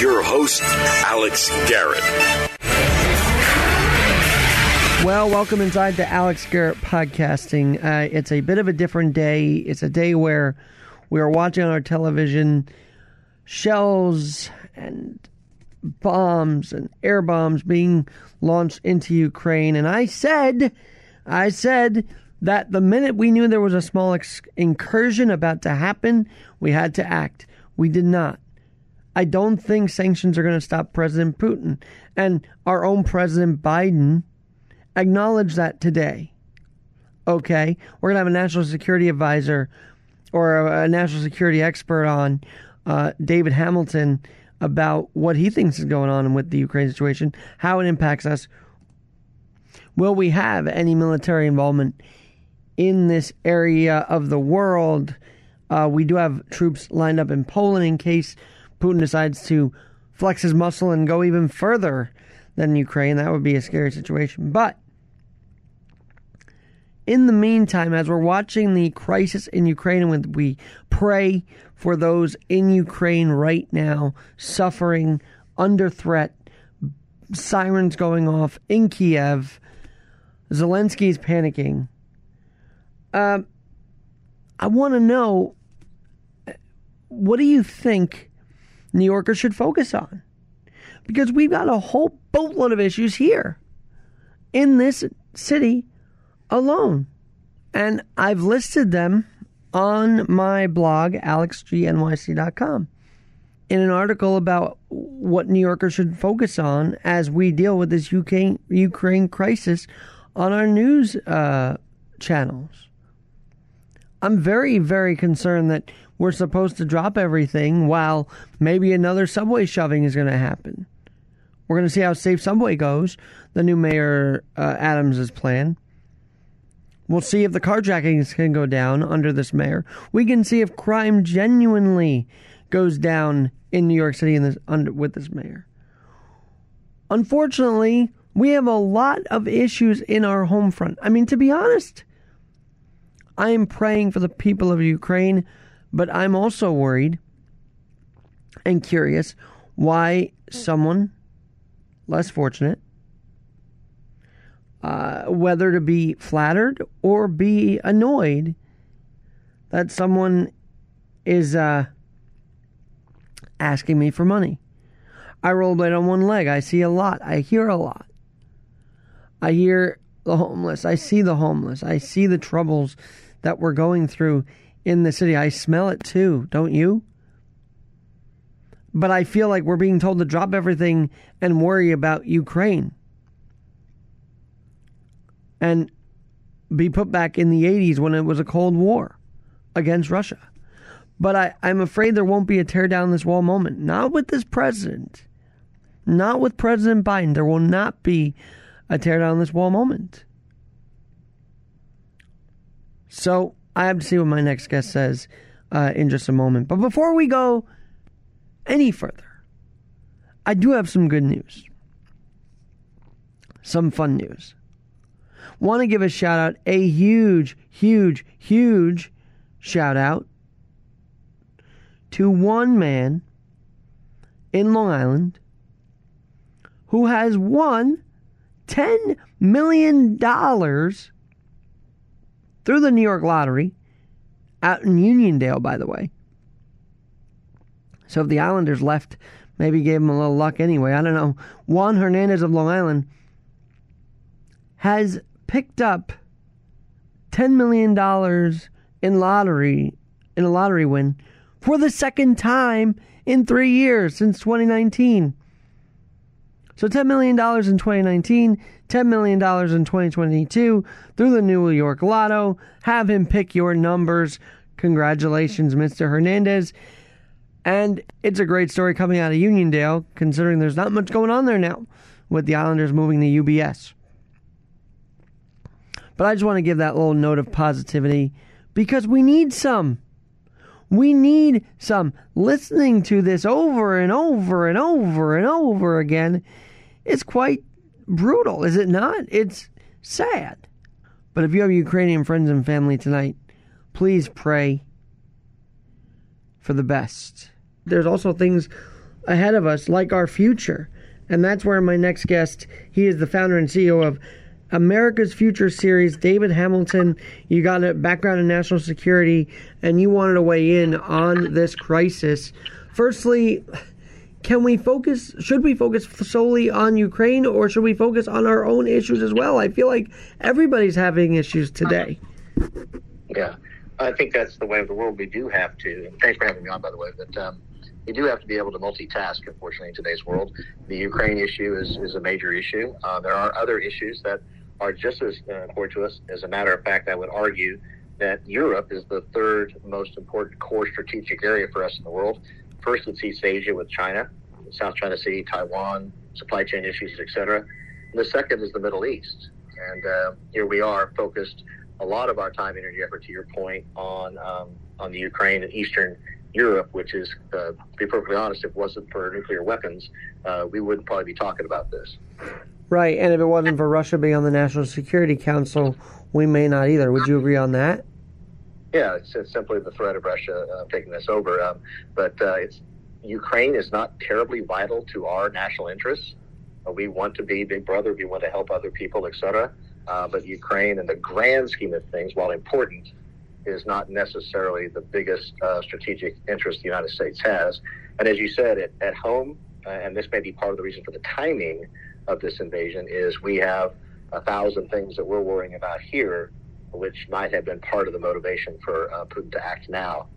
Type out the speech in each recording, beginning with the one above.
Your host, Alex Garrett. Well, welcome inside the Alex Garrett podcasting. Uh, it's a bit of a different day. It's a day where we are watching on our television shells and bombs and air bombs being launched into Ukraine. And I said, I said that the minute we knew there was a small ex- incursion about to happen, we had to act. We did not. I don't think sanctions are going to stop President Putin. And our own President Biden acknowledged that today. Okay? We're going to have a national security advisor or a, national security expert on, uh, David Hamilton, about what he thinks is going on with the Ukraine situation, how it impacts us. Will we have any military involvement in this area of the world? Uh, we do have troops lined up in Poland in case Putin decides to flex his muscle and go even further than Ukraine. That would be a scary situation. But in the meantime, as we're watching the crisis in Ukraine, and we pray for those in Ukraine right now suffering under threat, sirens going off in Kiev, Zelensky's panicking. Uh, I want to know what do you think New Yorkers should focus on? Because we've got a whole boatload of issues here in this city alone. And I've listed them on my blog, alexgnyc.com, in an article about what New Yorkers should focus on as we deal with this UK, Ukraine crisis on our news uh, channels. I'm very, very concerned that we're supposed to drop everything while maybe another subway shoving is going to happen. We're going to see how safe Subway goes, the new Mayor uh, Adams' plan. We'll see if the carjackings can go down under this mayor. We can see if crime genuinely goes down in New York City in this, under, with this mayor. Unfortunately, we have a lot of issues in our home front. I mean, to be honest, I am praying for the people of Ukraine, but I'm also worried and curious why someone less fortunate uh, whether to be flattered or be annoyed that someone is uh, asking me for money. I rollerblade on one leg. I see a lot. I hear a lot. I hear the homeless. I see the homeless. I see the troubles that we're going through in the city. I smell it too, don't you? But I feel like we're being told to drop everything and worry about Ukraine and be put back in the 80s when it was a Cold War against Russia. But I, I'm afraid there won't be a tear down this wall moment. Not with this president. Not with President Biden. There will not be a tear down this wall moment. So I have to see what my next guest says uh, in just a moment. But before we go any further, I do have some good news. Some fun news. Want to give a shout out, a huge, huge, huge shout out to one man in Long Island who has won $10 million through the New York lottery out in Uniondale, by the way. So if the Islanders left, maybe gave them a little luck anyway. I don't know. Juan Hernandez of Long Island has picked up $10 million in lottery, in a lottery win for the second time in three years since 2019. So $10 million in 2019, $10 million in 2022 through the New York Lotto. Have him pick your numbers. Congratulations, Mr. Hernandez. And it's a great story coming out of Uniondale, considering there's not much going on there now with the Islanders moving to UBS. But I just want to give that little note of positivity because we need some. We need some. Listening to this over and over and over and over again is quite brutal, is it not? It's sad. But if you have Ukrainian friends and family tonight, please pray for the best. There's also things ahead of us, like our future. And that's where my next guest, he is the founder and CEO of America's Future Series, David Hamilton. You got a background in national security, and you wanted to weigh in on this crisis. Firstly, can we focus should we focus solely on Ukraine or should we focus on our own issues as well? I feel like everybody's having issues today. Yeah. I think that's the way of the world. We do have to. Thanks for having me on, by the way. But um, you do have to be able to multitask, unfortunately, in today's world. The Ukraine issue is, is a major issue. Uh, there are other issues that are just as uh, important to us. As a matter of fact, I would argue that Europe is the third most important core strategic area for us in the world. First, it's East Asia with China, South China Sea, Taiwan, supply chain issues, etc. The second is the Middle East. And uh, here we are focused a lot of our time, energy, effort, to your point, on um, on the Ukraine and Eastern Europe, which is, uh, to be perfectly honest, if it wasn't for nuclear weapons, uh, we wouldn't probably be talking about this. Right, and if it wasn't for Russia being on the National Security Council, we may not either. Would you agree on that? Yeah, it's, it's simply the threat of Russia uh, taking this over. Um, but uh, it's Ukraine is not terribly vital to our national interests. Uh, we want to be big brother. We want to help other people, etc. Uh, but Ukraine, in the grand scheme of things, while important, is not necessarily the biggest uh, strategic interest the United States has. And as you said, at, home, uh, and this may be part of the reason for the timing of this invasion, is we have a thousand things that we're worrying about here, which might have been part of the motivation for uh, Putin to act now.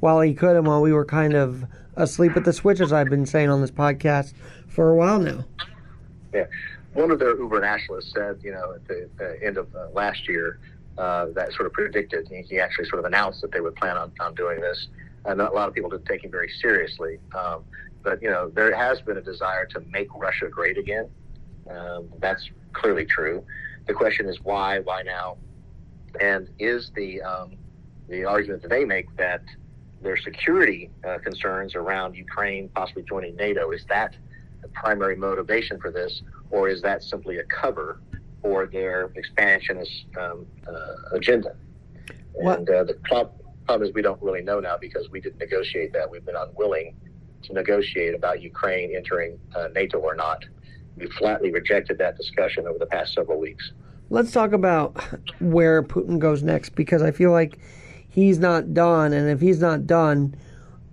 While he could, and while we were kind of asleep at the switches, I've been saying on this podcast for a while now. Yeah one of their uber nationalists said, you know, at the uh, end of uh, last year, uh, that sort of predicted. He actually sort of announced that they would plan on, on doing this, and a lot of people didn't take him very seriously. Um, but you know, there has been a desire to make Russia great again. Um, that's clearly true. The question is why? Why now? And is the um, the argument that they make that their security uh, concerns around Ukraine possibly joining NATO is that the primary motivation for this, or is that simply a cover for their expansionist um, uh, agenda? What? And uh, the problem, is we don't really know now because we didn't negotiate that. We've been unwilling to negotiate about Ukraine entering uh, NATO or not. We flatly rejected that discussion over the past several weeks. Let's talk about where Putin goes next because I feel like he's not done, and if he's not done,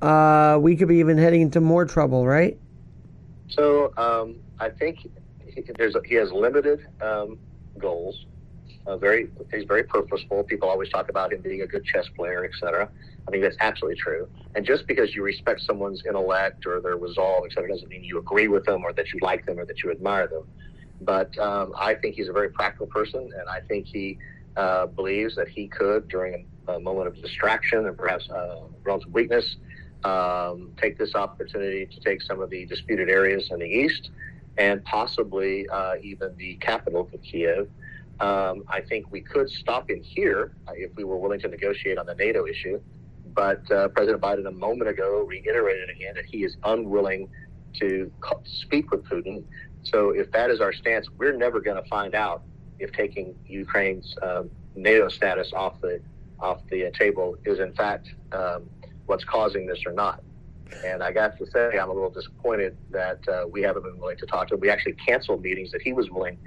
uh, we could be even heading into more trouble, right? So um, I think he, he has limited um, goals. Uh, very, he's very purposeful. People always talk about him being a good chess player, etc. I think that's absolutely true. And just because you respect someone's intellect or their resolve, etc., doesn't mean you agree with them or that you like them or that you admire them. But um, I think he's a very practical person, and I think he uh, believes that he could, during a, a moment of distraction and perhaps uh, relative weakness, um, take this opportunity to take some of the disputed areas in the east and possibly uh, even the capital of Kiev. Um, I think we could stop in here uh, if we were willing to negotiate on the NATO issue. But uh, President Biden a moment ago reiterated again that he is unwilling to speak with Putin. So if that is our stance, we're never going to find out if taking Ukraine's um, NATO status off the off the table is in fact um, what's causing this or not. And I got to say, I'm a little disappointed that uh, we haven't been willing to talk to him. We actually canceled meetings that he was willing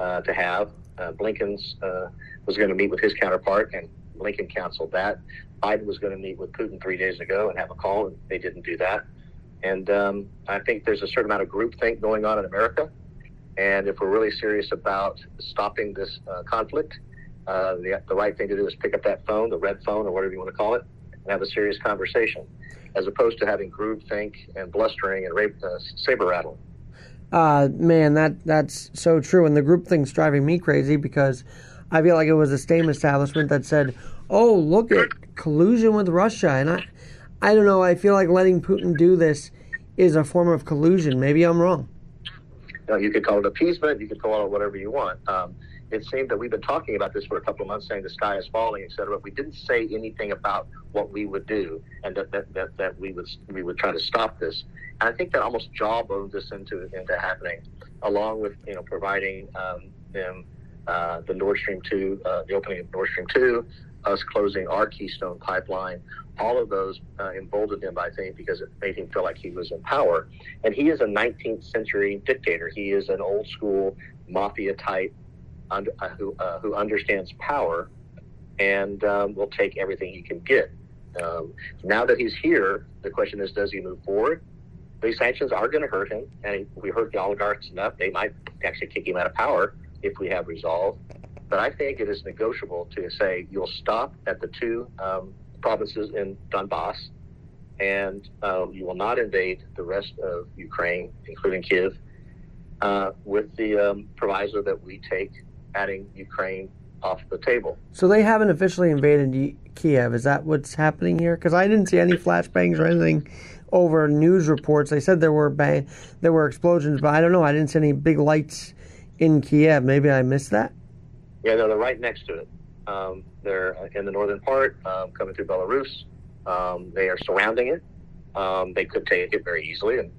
uh, to have. Uh, Blinken's uh, was going to meet with his counterpart, and Blinken canceled that. Biden was going to meet with Putin three days ago and have a call, and they didn't do that. And um, I think there's a certain amount of groupthink going on in America. And if we're really serious about stopping this uh, conflict, uh, the, the right thing to do is pick up that phone, the red phone, or whatever you want to call it, and have a serious conversation, as opposed to having groupthink and blustering and rape, uh, saber rattling. Uh, man, that that's so true. And the groupthink's driving me crazy because I feel like it was a same establishment that said, "Oh, look at collusion with Russia," and I, I don't know. I feel like letting Putin do this is a form of collusion. Maybe I'm wrong. Know, you could call it appeasement. You could call it whatever you want. Um, it seemed that we've been talking about this for a couple of months, saying the sky is falling, et cetera. But we didn't say anything about what we would do and that, that, that, that we would we would try to stop this. And I think that almost jawboned this into into happening, along with you know providing um, them uh, the Nord Stream two, uh, the opening of Nord Stream two, us closing our Keystone pipeline, all of those uh, emboldened him, I think, because it made him feel like he was in power. And he is a 19th century dictator. He is an old school mafia type under, uh, who, uh, who understands power and um, will take everything he can get. Um, now that he's here, the question is, does he move forward? These sanctions are going to hurt him, and we hurt the oligarchs enough, they might actually kick him out of power if we have resolve. But I think it is negotiable to say you'll stop at the two um, provinces in Donbass, and um, you will not invade the rest of Ukraine, including Kiev, uh, with the um, proviso that we take adding Ukraine off the table. So they haven't officially invaded Kiev. Is that what's happening here? Because I didn't see any flashbangs or anything over news reports. They said there were bang, there were explosions, but I don't know. I didn't see any big lights in Kiev. Maybe I missed that. Yeah, no, they're right next to it. Um, they're in the northern part, um, coming through Belarus. Um, they are surrounding it. Um, they could take it very easily, and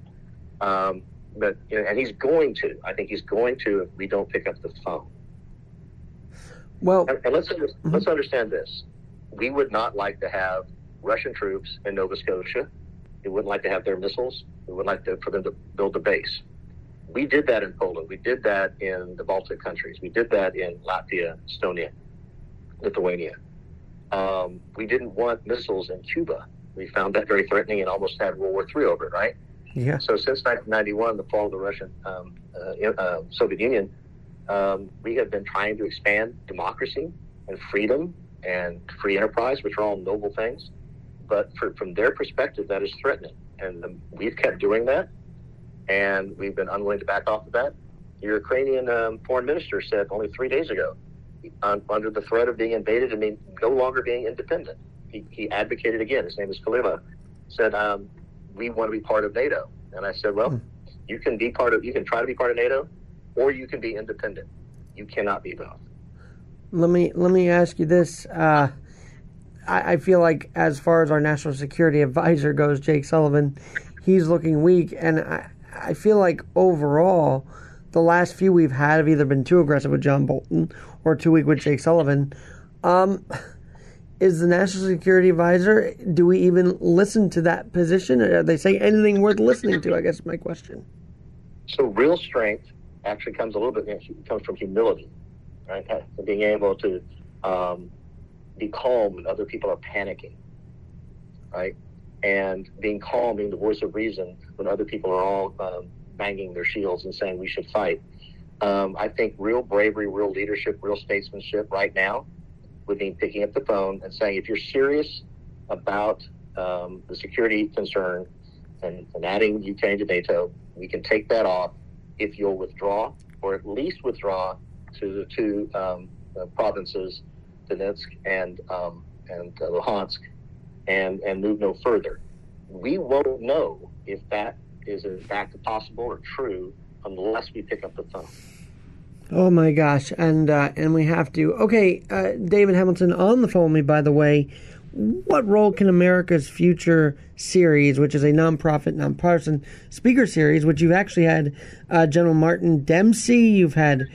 um, but you know, and he's going to. I think he's going to if we don't pick up the phone. Well, and, and let's mm-hmm. let's understand this: we would not like to have Russian troops in Nova Scotia. We wouldn't like to have their missiles. We would like to, for them to build a base. We did that in Poland. We did that in the Baltic countries. We did that in Latvia, Estonia, Lithuania. Um, we didn't want missiles in Cuba. We found that very threatening and almost had World War III over it, right? Yeah. So since 1991, the fall of the Russian um, uh, uh, Soviet Union, um, we have been trying to expand democracy and freedom and free enterprise, which are all noble things. But for, from their perspective, that is threatening. And um, we've kept doing that, and we've been unwilling to back off of that. The Ukrainian um, foreign minister said only three days ago, um, under the threat of being invaded and being, no longer being independent, he, he advocated again. His name is Kuleba. Said, um, "We want to be part of NATO." And I said, "Well, hmm. you can be part of. You can try to be part of NATO, or you can be independent. You cannot be both." Let me let me ask you this. Uh, I, I feel like, as far as our national security advisor goes, Jake Sullivan, he's looking weak, and I, I feel like overall, the last few we've had have either been too aggressive with John Bolton or too weak with Jake Sullivan. Um, is the national security advisor? Do we even listen to that position? Are they saying anything worth listening to? I guess is my question. So real strength actually comes a little bit comes from humility, right? Being able to um, be calm when other people are panicking, right? And being calm, being the voice of reason when other people are all um, banging their shields and saying we should fight. Um, I think real bravery, real leadership, real statesmanship right now would mean picking up the phone and saying, if you're serious about um, the security concern and, and adding Ukraine to NATO, we can take that off if you'll withdraw, or at least withdraw to the two um, uh, provinces Donetsk and um, and uh, Luhansk, and and move no further. We won't know if that is in fact possible or true unless we pick up the phone. Oh my gosh, and uh, and we have to. Okay, uh, David Hamilton on the phone me. By the way, what role can America's Future series, which is a nonprofit, nonpartisan speaker series, which you've actually had uh, General Martin Dempsey, you've had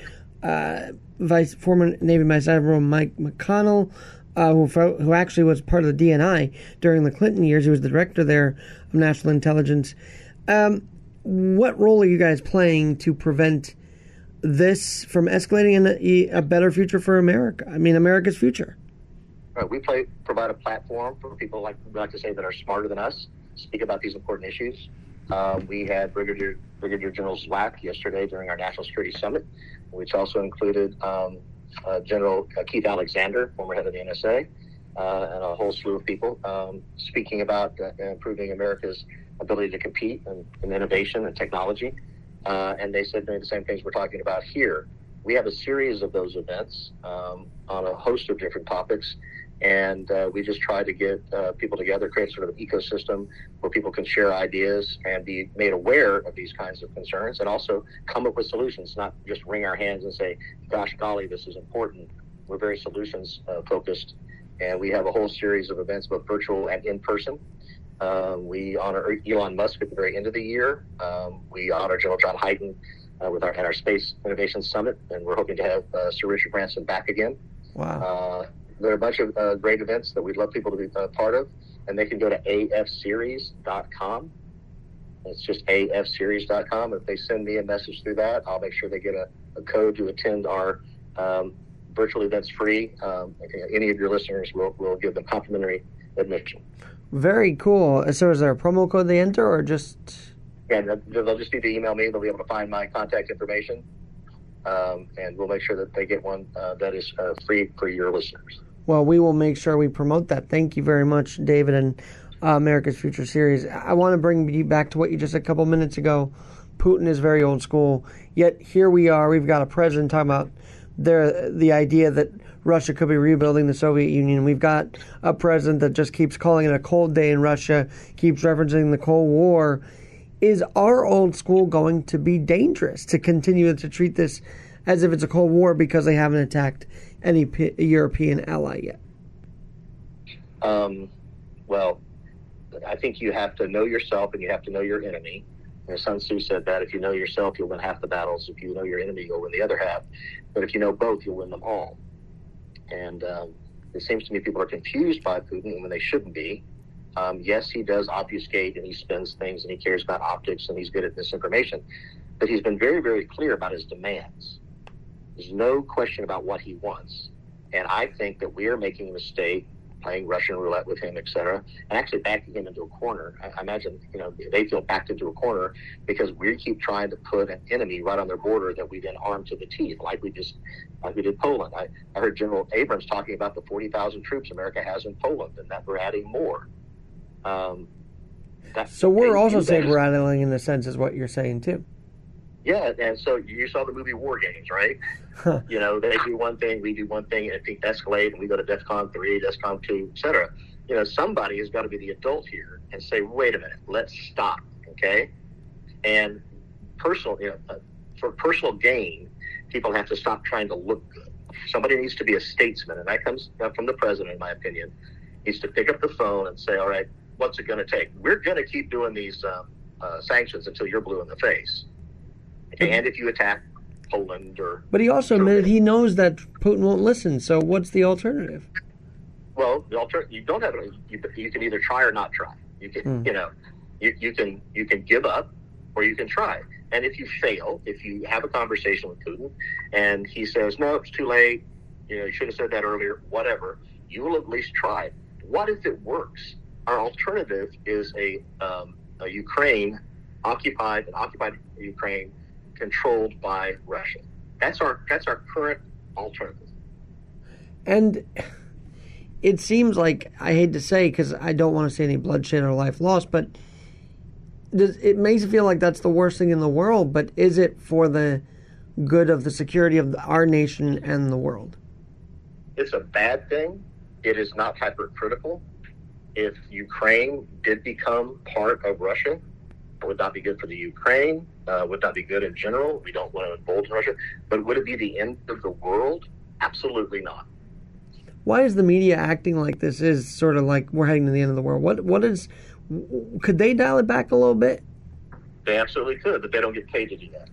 uh, Vice former Navy Vice Admiral Mike McConnell, uh, who who actually was part of the DNI during the Clinton years. He was the director there of national intelligence. Um, what role are you guys playing to prevent this from escalating in a, a better future for America? I mean, America's future. Right. We play, provide a platform for people like we like to say that are smarter than us speak about these important issues. Uh, we had Brigadier Brigadier General Zwack yesterday during our National Security Summit, which also included um, uh, General uh, Keith Alexander, former head of the NSA, uh, and a whole slew of people um, speaking about uh, improving America's ability to compete and, in innovation and technology. Uh, and they said the same things we're talking about here. We have a series of those events um, on a host of different topics and uh, we just try to get uh, people together, create sort of an ecosystem where people can share ideas and be made aware of these kinds of concerns, and also come up with solutions, not just wring our hands and say, "Gosh, golly, this is important." We're very solutions uh, focused, and we have a whole series of events, both virtual and in person. Um, we honor Elon Musk at the very end of the year. Um, we honor General John Hyten uh, with our at our Space Innovation Summit, and we're hoping to have uh, Sir Richard Branson back again. Wow uh, there are a bunch of uh, great events that we'd love people to be uh, part of, and they can go to afseries.com. It's just afseries.com. If they send me a message through that, I'll make sure they get a, a code to attend our um, virtual events free. Um, any of your listeners will will give them complimentary admission. Very cool. So, is there a promo code they enter, or just? Yeah, they'll just need to email me. They'll be able to find my contact information, um, and we'll make sure that they get one uh, that is uh, free for your listeners. Well, we will make sure we promote that. Thank you very much, David, and uh, America's Future Series. I want to bring you back to what you just said a couple minutes ago. Putin is very old school. Yet here we are. We've got a president talking about there the idea that Russia could be rebuilding the Soviet Union. We've got a president that just keeps calling it a cold day in Russia, keeps referencing the Cold War. Is our old school going to be dangerous to continue to treat this as if it's a Cold War because they haven't attacked any P- European ally yet? Um, well, I think you have to know yourself and you have to know your enemy. Sun Tzu said that if you know yourself, you'll win half the battles. If you know your enemy, you'll win the other half. But if you know both, you'll win them all. And um, it seems to me people are confused by Putin when they shouldn't be. Um, yes, he does obfuscate and he spins things and he cares about optics and he's good at misinformation. But he's been very, very clear about his demands. There's no question about what he wants. And I think that we are making a mistake playing Russian roulette with him, et cetera, and actually backing him into a corner. I, I imagine, you know, they feel backed into a corner because we keep trying to put an enemy right on their border that we then arm to the teeth, like we just, like we did Poland. I, I heard General Abrams talking about the 40,000 troops America has in Poland and that we're adding more. Um, so we're also saber rattling in a sense, is what you're saying too. Yeah, and so you saw the movie War Games, right? You know, they do one thing, we do one thing, and things escalate, and we go to DEFCON three, DEFCON two, etc. You know, somebody has got to be the adult here and say, wait a minute, let's stop, okay? And personal, you know, uh, for personal gain, people have to stop trying to look good. Somebody needs to be a statesman, and that comes from the president, in my opinion. Needs to pick up the phone and say, all right, what's it going to take? We're going to keep doing these um, uh, sanctions until you're blue in the face and if you attack Poland or. But he also admitted he knows that Putin won't listen. So what's the alternative? Well, the alternative you don't have it. You, you can either try or not try. You can, mm. you know, you, you can you can give up or you can try. And if you fail, if you have a conversation with Putin and he says, "No, it's too late," you know, you should have said that earlier. Whatever, you will at least try. What if it works? Our alternative is a um, a Ukraine occupied an occupied Ukraine controlled by Russia. That's our that's our current alternative. And it seems like I hate to say because I don't want to see any bloodshed or life lost, but does, it makes it feel like that's the worst thing in the world. But is it for the good of the security of our nation and the world? It's a bad thing. It is not hypercritical. If Ukraine did become part of Russia, would not be good for the Ukraine uh, would not be good in general. We don't want to embolden Russia. But would it be the end of the world? Absolutely not. Why is the media acting like this is sort of like we're heading to the end of the world? What what is could they dial it back a little bit? They absolutely could, but they don't get paid to do that.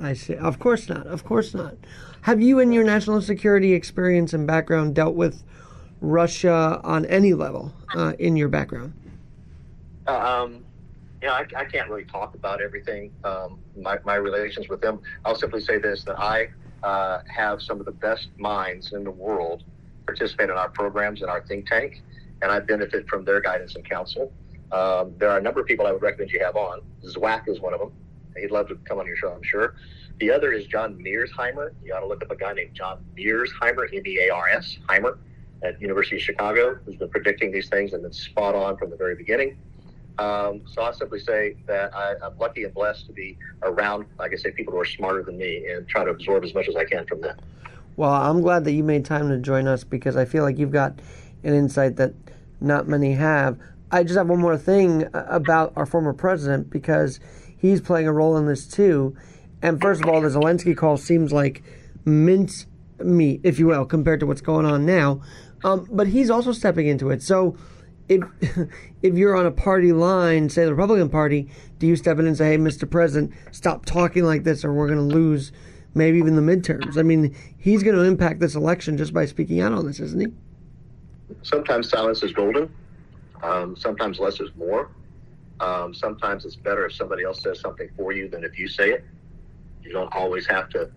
I see. Of course not. Of course not. Have you, in your national security experience and background, dealt with Russia on any level uh, in your background? Uh, um, you know, I, I can't really talk about everything, um, my, my relations with them. I'll simply say this that I uh, have some of the best minds in the world participate in our programs and our think tank, and I benefit from their guidance and counsel. Um, there are a number of people I would recommend you have on. Zwack is one of them. He'd love to come on your show, I'm sure. The other is John Mearsheimer. You ought to look up a guy named John Mearsheimer, M-E-A-R-S, Heimer, at University of Chicago, who's been predicting these things and been spot on from the very beginning. Um, so I'll simply say that I, am lucky and blessed to be around, like I say, people who are smarter than me and try to absorb as much as I can from them. Well, I'm glad that you made time to join us because I feel like you've got an insight that not many have. I just have one more thing about our former president because he's playing a role in this too. And first of all, the Zelensky call seems like mince meat, if you will, compared to what's going on now. Um, but he's also stepping into it. So if if you're on a party line, say the Republican Party, do you step in and say, "Hey, Mr. President, stop talking like this, or we're going to lose maybe even the midterms. I mean, he's going to impact this election just by speaking out on this, isn't he? Sometimes silence is golden. Um, sometimes less is more. Um, sometimes it's better if somebody else says something for you than if you say it. You don't always have to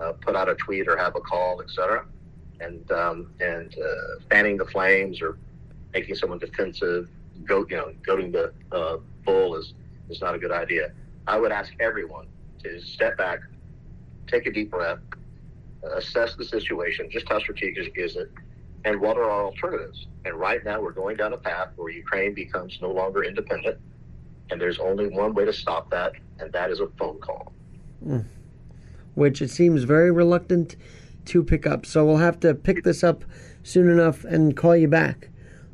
uh, put out a tweet or have a call, etc. And um, and uh, fanning the flames or making someone defensive, go you know, goading the uh, bull is is not a good idea. I would ask everyone to step back, take a deep breath, assess the situation, just how strategic is it, and what are our alternatives. And right now, we're going down a path where Ukraine becomes no longer independent, and there's only one way to stop that, and that is a phone call. Mm. Which it seems very reluctant to pick up. So we'll have to pick this up soon enough and call you back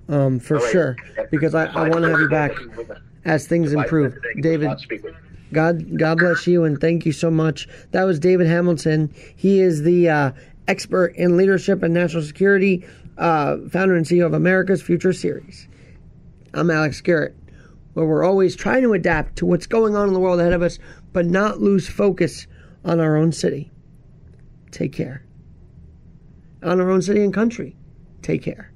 um, for right. sure, because I, I want to have you back as things improve. David. God, God bless you, and thank you so much. That was David Hamilton. He is the uh, expert in leadership and national security, uh, founder and CEO of America's Future Series. I'm Alex Garrett, where we're always trying to adapt to what's going on in the world ahead of us, but not lose focus on our own city. Take care. On our own city and country. Take care.